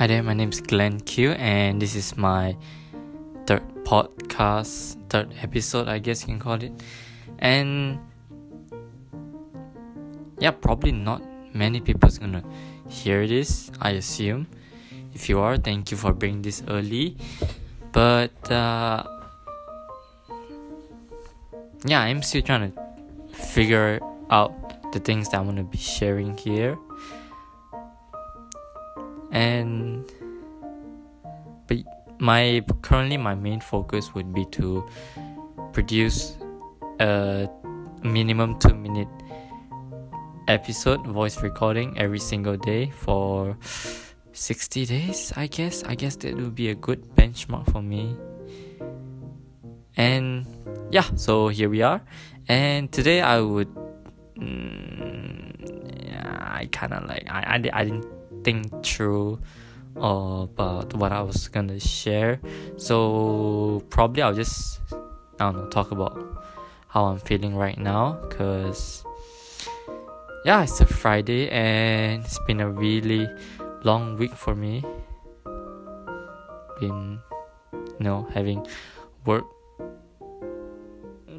Hi there, my name is Glenn Q, and this is my third podcast, third episode, I guess you can call it. And yeah, probably not many people's gonna hear this, I assume. If you are, thank you for bringing this early. But uh, yeah, I'm still trying to figure out the things that I'm gonna be sharing here and but my currently my main focus would be to produce a minimum two minute episode voice recording every single day for 60 days i guess. I guess that would be a good benchmark for me. And yeah so here we are. And today i would mm, i kind of like I, I, I didn't think through uh, about what I was gonna share. So probably I'll just I don't know talk about how I'm feeling right now because yeah it's a Friday and it's been a really long week for me. Been you know having work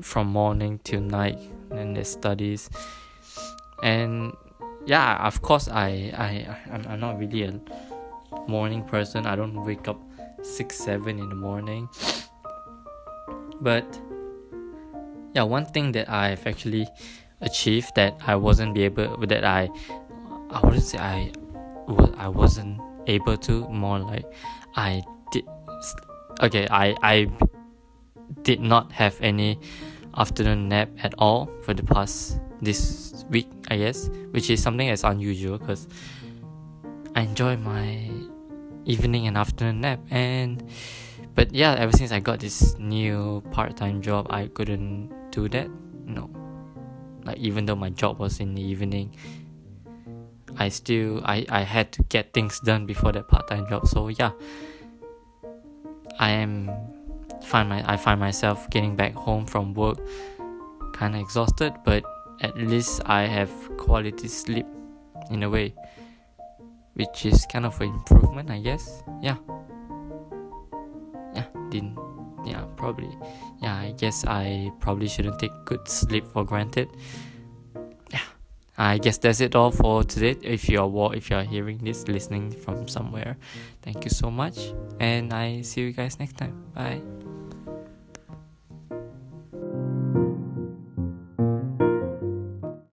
from morning till night and the studies and yeah of course I I I'm, I'm not really a morning person. I don't wake up six seven in the morning. But yeah one thing that I've actually achieved that I wasn't be able that I I wouldn't say I I wasn't able to more like I did okay I I did not have any afternoon nap at all for the past this week, I guess, which is something that's unusual because I enjoy my evening and afternoon nap. And but yeah, ever since I got this new part-time job, I couldn't do that. No, like even though my job was in the evening, I still I I had to get things done before that part-time job. So yeah, I am find my I find myself getting back home from work kind of exhausted, but at least I have quality sleep in a way, which is kind of an improvement, I guess. Yeah. Yeah, didn't. Yeah, probably. Yeah, I guess I probably shouldn't take good sleep for granted. Yeah, I guess that's it all for today. If you are if you are hearing this, listening from somewhere, thank you so much, and I see you guys next time. Bye.